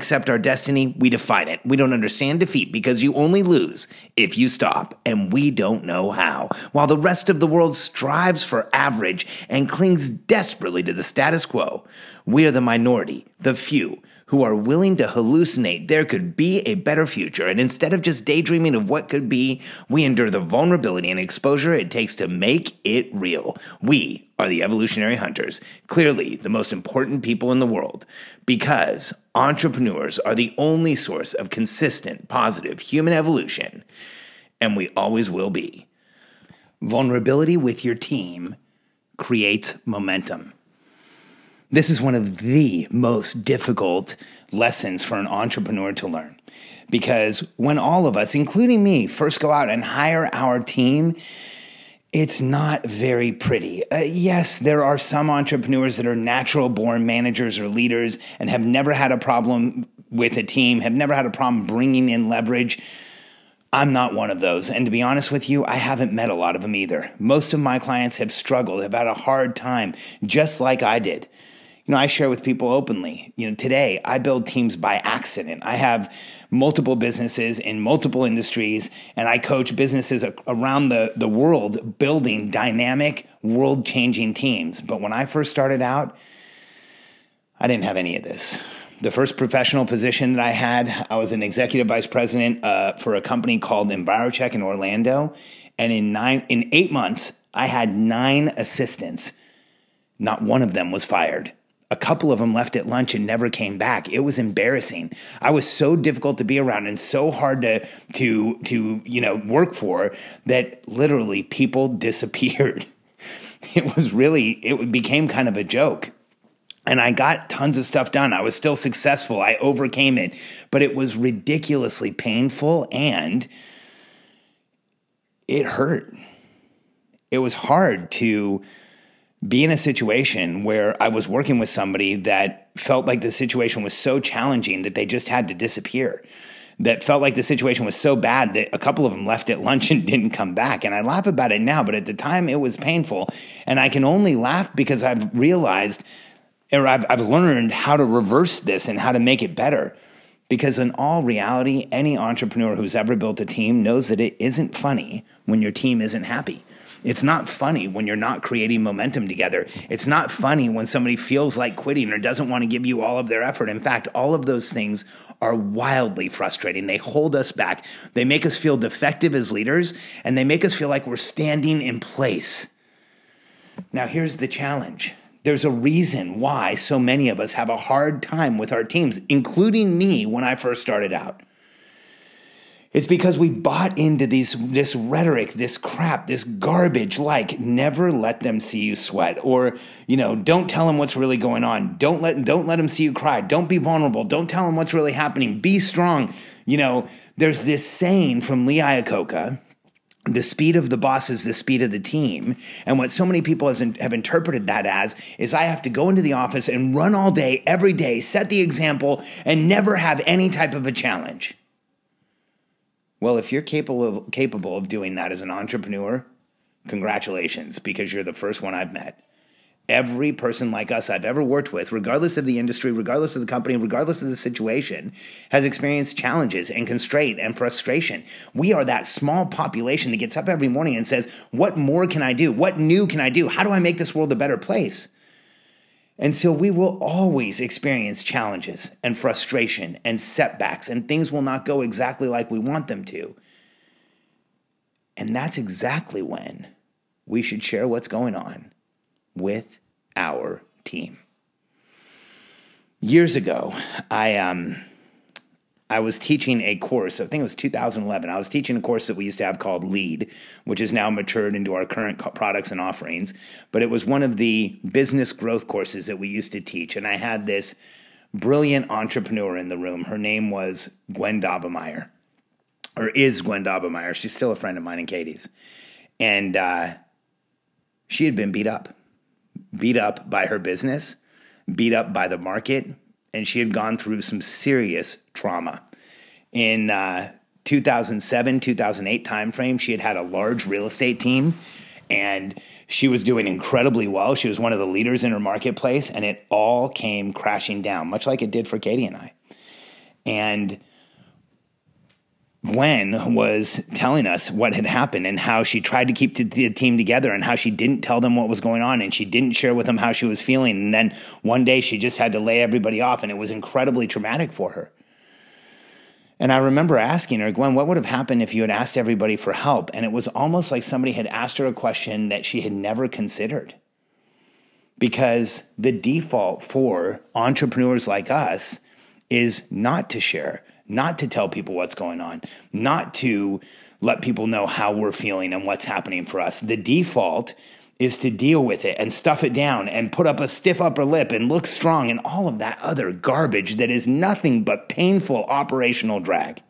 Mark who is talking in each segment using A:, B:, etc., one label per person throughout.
A: accept our destiny, we define it. We don't understand defeat because you only lose if you stop, and we don't know how. While the rest of the world strives for average and clings desperately to the status quo, we are the minority, the few, who are willing to hallucinate there could be a better future. And instead of just daydreaming of what could be, we endure the vulnerability and exposure it takes to make it real. We are the evolutionary hunters, clearly the most important people in the world, because entrepreneurs are the only source of consistent, positive human evolution, and we always will be. Vulnerability with your team creates momentum. This is one of the most difficult lessons for an entrepreneur to learn. Because when all of us, including me, first go out and hire our team, it's not very pretty. Uh, yes, there are some entrepreneurs that are natural born managers or leaders and have never had a problem with a team, have never had a problem bringing in leverage. I'm not one of those. And to be honest with you, I haven't met a lot of them either. Most of my clients have struggled, have had a hard time, just like I did you know, I share with people openly. You know, today I build teams by accident. I have multiple businesses in multiple industries, and I coach businesses around the, the world building dynamic, world changing teams. But when I first started out, I didn't have any of this. The first professional position that I had, I was an executive vice president uh, for a company called EnviroCheck in Orlando, and in nine, in eight months, I had nine assistants. Not one of them was fired a couple of them left at lunch and never came back. It was embarrassing. I was so difficult to be around and so hard to to to you know work for that literally people disappeared. It was really it became kind of a joke. And I got tons of stuff done. I was still successful. I overcame it, but it was ridiculously painful and it hurt. It was hard to be in a situation where I was working with somebody that felt like the situation was so challenging that they just had to disappear. That felt like the situation was so bad that a couple of them left at lunch and didn't come back. And I laugh about it now, but at the time it was painful. And I can only laugh because I've realized or I've, I've learned how to reverse this and how to make it better. Because in all reality, any entrepreneur who's ever built a team knows that it isn't funny when your team isn't happy. It's not funny when you're not creating momentum together. It's not funny when somebody feels like quitting or doesn't want to give you all of their effort. In fact, all of those things are wildly frustrating. They hold us back. They make us feel defective as leaders and they make us feel like we're standing in place. Now, here's the challenge. There's a reason why so many of us have a hard time with our teams, including me when I first started out. It's because we bought into these this rhetoric, this crap, this garbage like never let them see you sweat or you know, don't tell them what's really going on. Don't let don't let them see you cry. Don't be vulnerable. Don't tell them what's really happening. Be strong. You know, there's this saying from Lee Iacocca the speed of the boss is the speed of the team. And what so many people have interpreted that as is I have to go into the office and run all day, every day, set the example, and never have any type of a challenge. Well, if you're capable of, capable of doing that as an entrepreneur, congratulations, because you're the first one I've met. Every person like us I've ever worked with, regardless of the industry, regardless of the company, regardless of the situation, has experienced challenges and constraint and frustration. We are that small population that gets up every morning and says, What more can I do? What new can I do? How do I make this world a better place? And so we will always experience challenges and frustration and setbacks, and things will not go exactly like we want them to. And that's exactly when we should share what's going on with our team. Years ago, I um, I was teaching a course, I think it was 2011. I was teaching a course that we used to have called Lead, which has now matured into our current products and offerings. But it was one of the business growth courses that we used to teach. And I had this brilliant entrepreneur in the room. Her name was Gwen Dobemeyer, or is Gwen Dobemeyer. She's still a friend of mine and Katie's. And uh, she had been beat up, beat up by her business, beat up by the market, and she had gone through some serious trauma. In uh, 2007, 2008 timeframe, she had had a large real estate team and she was doing incredibly well. She was one of the leaders in her marketplace, and it all came crashing down, much like it did for Katie and I. And Gwen was telling us what had happened and how she tried to keep the team together and how she didn't tell them what was going on and she didn't share with them how she was feeling. And then one day she just had to lay everybody off, and it was incredibly traumatic for her. And I remember asking her, Gwen, what would have happened if you had asked everybody for help? And it was almost like somebody had asked her a question that she had never considered. Because the default for entrepreneurs like us is not to share, not to tell people what's going on, not to let people know how we're feeling and what's happening for us. The default is to deal with it and stuff it down and put up a stiff upper lip and look strong and all of that other garbage that is nothing but painful operational drag.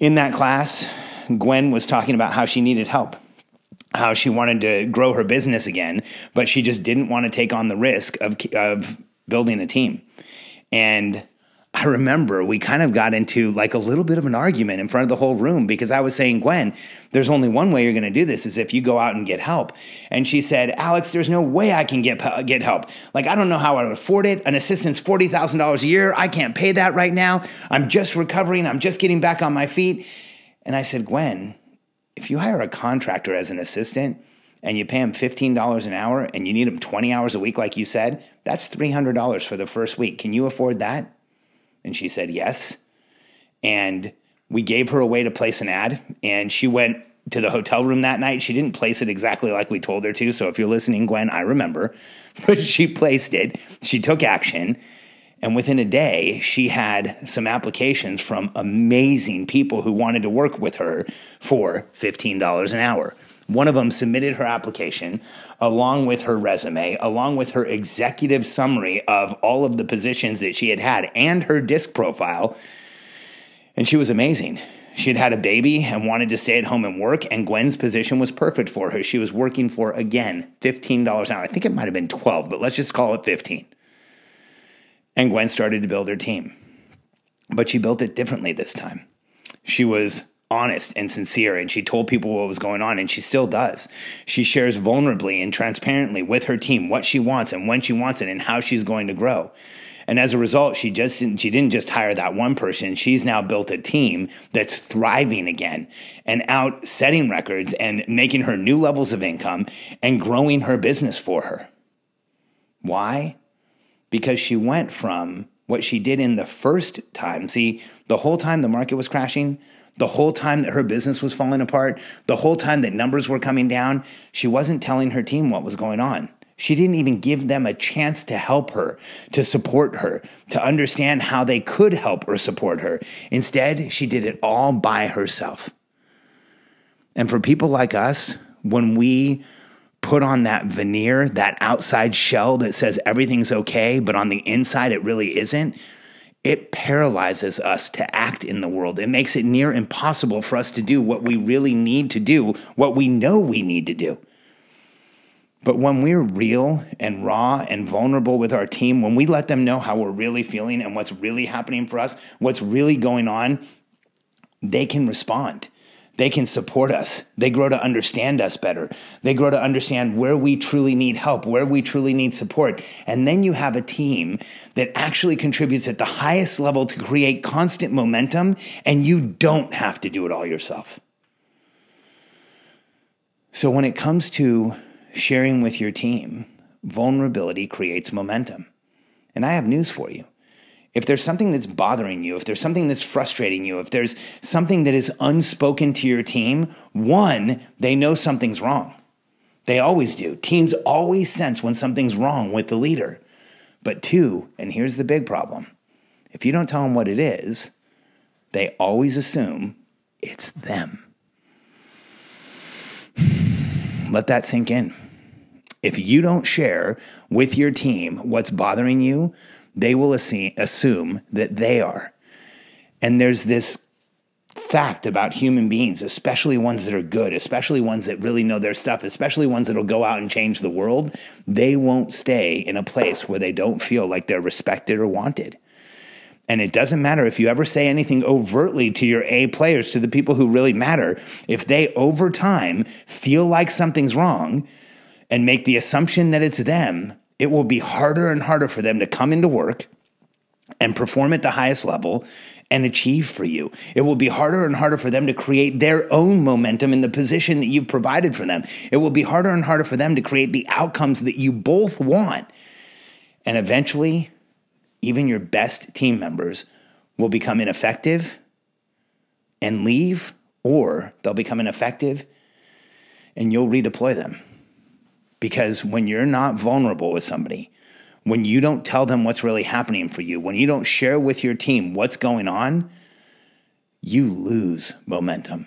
A: In that class, Gwen was talking about how she needed help, how she wanted to grow her business again, but she just didn't want to take on the risk of, of building a team. And I remember we kind of got into like a little bit of an argument in front of the whole room because I was saying, Gwen, there's only one way you're going to do this is if you go out and get help. And she said, Alex, there's no way I can get get help. Like I don't know how I would afford it. An assistant's forty thousand dollars a year. I can't pay that right now. I'm just recovering. I'm just getting back on my feet. And I said, Gwen, if you hire a contractor as an assistant and you pay him $15 an hour and you need him 20 hours a week, like you said, that's $300 for the first week. Can you afford that? And she said yes. And we gave her a way to place an ad, and she went to the hotel room that night. She didn't place it exactly like we told her to. So if you're listening, Gwen, I remember. But she placed it, she took action. And within a day, she had some applications from amazing people who wanted to work with her for $15 an hour. One of them submitted her application along with her resume, along with her executive summary of all of the positions that she had had and her disc profile. And she was amazing. She had had a baby and wanted to stay at home and work, and Gwen's position was perfect for her. She was working for, again, $15 an hour. I think it might have been 12, but let's just call it 15. And Gwen started to build her team. But she built it differently this time. She was honest and sincere and she told people what was going on and she still does. She shares vulnerably and transparently with her team what she wants and when she wants it and how she's going to grow. And as a result, she just didn't, she didn't just hire that one person. She's now built a team that's thriving again and out setting records and making her new levels of income and growing her business for her. Why? Because she went from what she did in the first time. See, the whole time the market was crashing, the whole time that her business was falling apart, the whole time that numbers were coming down, she wasn't telling her team what was going on. She didn't even give them a chance to help her, to support her, to understand how they could help or support her. Instead, she did it all by herself. And for people like us, when we put on that veneer, that outside shell that says everything's okay, but on the inside it really isn't, it paralyzes us to act in the world. It makes it near impossible for us to do what we really need to do, what we know we need to do. But when we're real and raw and vulnerable with our team, when we let them know how we're really feeling and what's really happening for us, what's really going on, they can respond they can support us. They grow to understand us better. They grow to understand where we truly need help, where we truly need support. And then you have a team that actually contributes at the highest level to create constant momentum, and you don't have to do it all yourself. So when it comes to sharing with your team, vulnerability creates momentum. And I have news for you if there's something that's bothering you, if there's something that's frustrating you, if there's something that is unspoken to your team, one, they know something's wrong. They always do. Teams always sense when something's wrong with the leader. But two, and here's the big problem if you don't tell them what it is, they always assume it's them. Let that sink in. If you don't share with your team what's bothering you, they will assume that they are. And there's this fact about human beings, especially ones that are good, especially ones that really know their stuff, especially ones that'll go out and change the world, they won't stay in a place where they don't feel like they're respected or wanted. And it doesn't matter if you ever say anything overtly to your A players, to the people who really matter, if they over time feel like something's wrong and make the assumption that it's them, it will be harder and harder for them to come into work and perform at the highest level and achieve for you. It will be harder and harder for them to create their own momentum in the position that you've provided for them. It will be harder and harder for them to create the outcomes that you both want. And eventually, even your best team members will become ineffective and leave, or they'll become ineffective and you'll redeploy them. Because when you're not vulnerable with somebody, when you don't tell them what's really happening for you, when you don't share with your team what's going on, you lose momentum.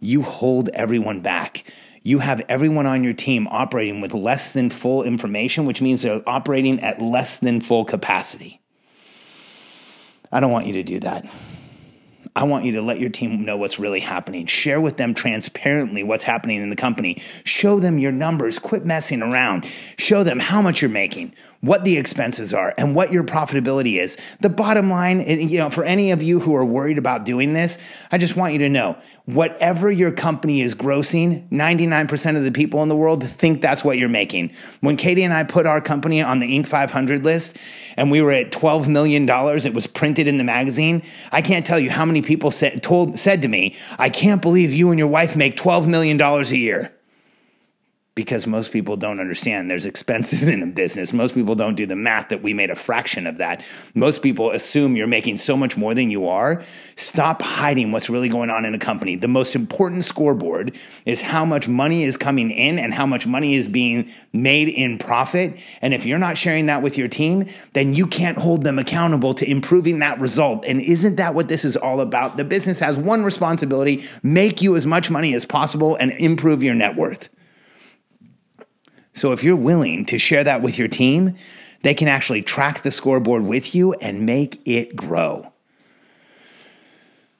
A: You hold everyone back. You have everyone on your team operating with less than full information, which means they're operating at less than full capacity. I don't want you to do that. I want you to let your team know what's really happening. Share with them transparently what's happening in the company. Show them your numbers. Quit messing around. Show them how much you're making, what the expenses are, and what your profitability is. The bottom line, you know, for any of you who are worried about doing this, I just want you to know whatever your company is grossing, 99% of the people in the world think that's what you're making. When Katie and I put our company on the Inc. 500 list and we were at $12 million, it was printed in the magazine. I can't tell you how many people said, told, said to me, I can't believe you and your wife make $12 million a year because most people don't understand there's expenses in a business. Most people don't do the math that we made a fraction of that. Most people assume you're making so much more than you are. Stop hiding what's really going on in a company. The most important scoreboard is how much money is coming in and how much money is being made in profit. And if you're not sharing that with your team, then you can't hold them accountable to improving that result. And isn't that what this is all about? The business has one responsibility make you as much money as possible and improve your net worth. So if you're willing to share that with your team, they can actually track the scoreboard with you and make it grow.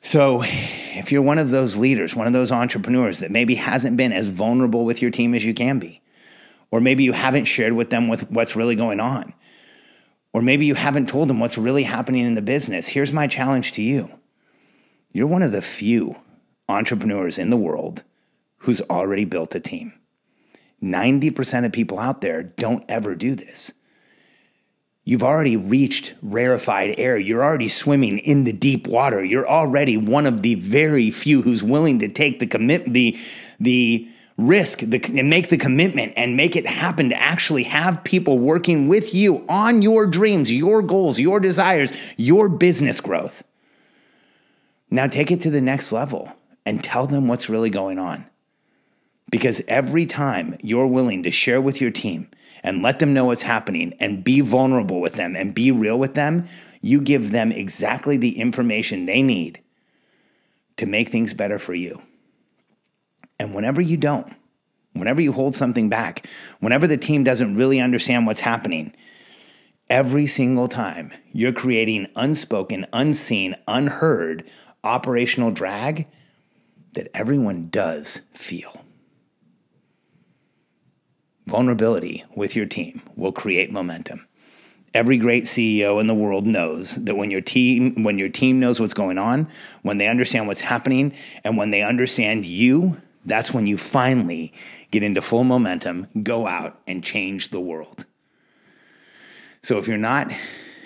A: So, if you're one of those leaders, one of those entrepreneurs that maybe hasn't been as vulnerable with your team as you can be, or maybe you haven't shared with them with what's really going on, or maybe you haven't told them what's really happening in the business, here's my challenge to you. You're one of the few entrepreneurs in the world who's already built a team. 90% of people out there don't ever do this. You've already reached rarefied air. You're already swimming in the deep water. You're already one of the very few who's willing to take the commit the the risk the, and make the commitment and make it happen to actually have people working with you on your dreams, your goals, your desires, your business growth. Now take it to the next level and tell them what's really going on. Because every time you're willing to share with your team and let them know what's happening and be vulnerable with them and be real with them, you give them exactly the information they need to make things better for you. And whenever you don't, whenever you hold something back, whenever the team doesn't really understand what's happening, every single time you're creating unspoken, unseen, unheard operational drag that everyone does feel. Vulnerability with your team will create momentum. Every great CEO in the world knows that when your team when your team knows what's going on, when they understand what's happening, and when they understand you, that's when you finally get into full momentum, go out and change the world. So if you're not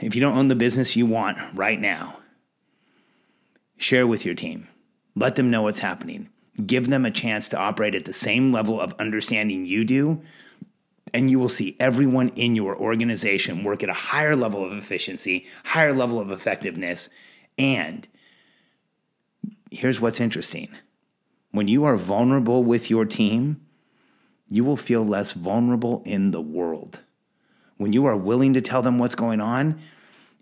A: if you don't own the business you want right now, share with your team. Let them know what's happening. Give them a chance to operate at the same level of understanding you do and you will see everyone in your organization work at a higher level of efficiency, higher level of effectiveness. And here's what's interesting when you are vulnerable with your team, you will feel less vulnerable in the world. When you are willing to tell them what's going on,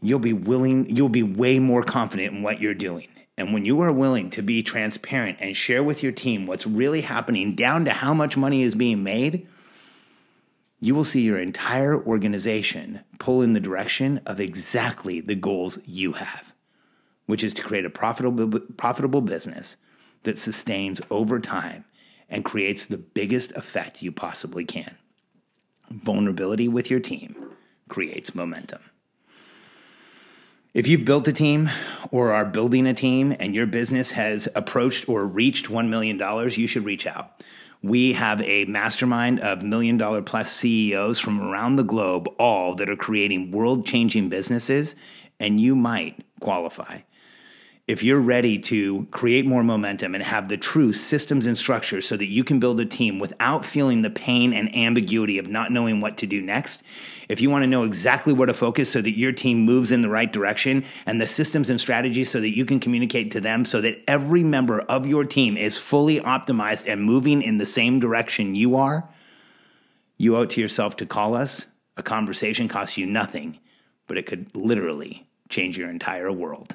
A: you'll be willing, you'll be way more confident in what you're doing. And when you are willing to be transparent and share with your team what's really happening down to how much money is being made, you will see your entire organization pull in the direction of exactly the goals you have, which is to create a profitable, profitable business that sustains over time and creates the biggest effect you possibly can. Vulnerability with your team creates momentum. If you've built a team or are building a team and your business has approached or reached $1 million, you should reach out. We have a mastermind of million dollar plus CEOs from around the globe, all that are creating world changing businesses, and you might qualify if you're ready to create more momentum and have the true systems and structure so that you can build a team without feeling the pain and ambiguity of not knowing what to do next, if you want to know exactly where to focus so that your team moves in the right direction and the systems and strategies so that you can communicate to them so that every member of your team is fully optimized and moving in the same direction you are, you owe it to yourself to call us. A conversation costs you nothing, but it could literally change your entire world.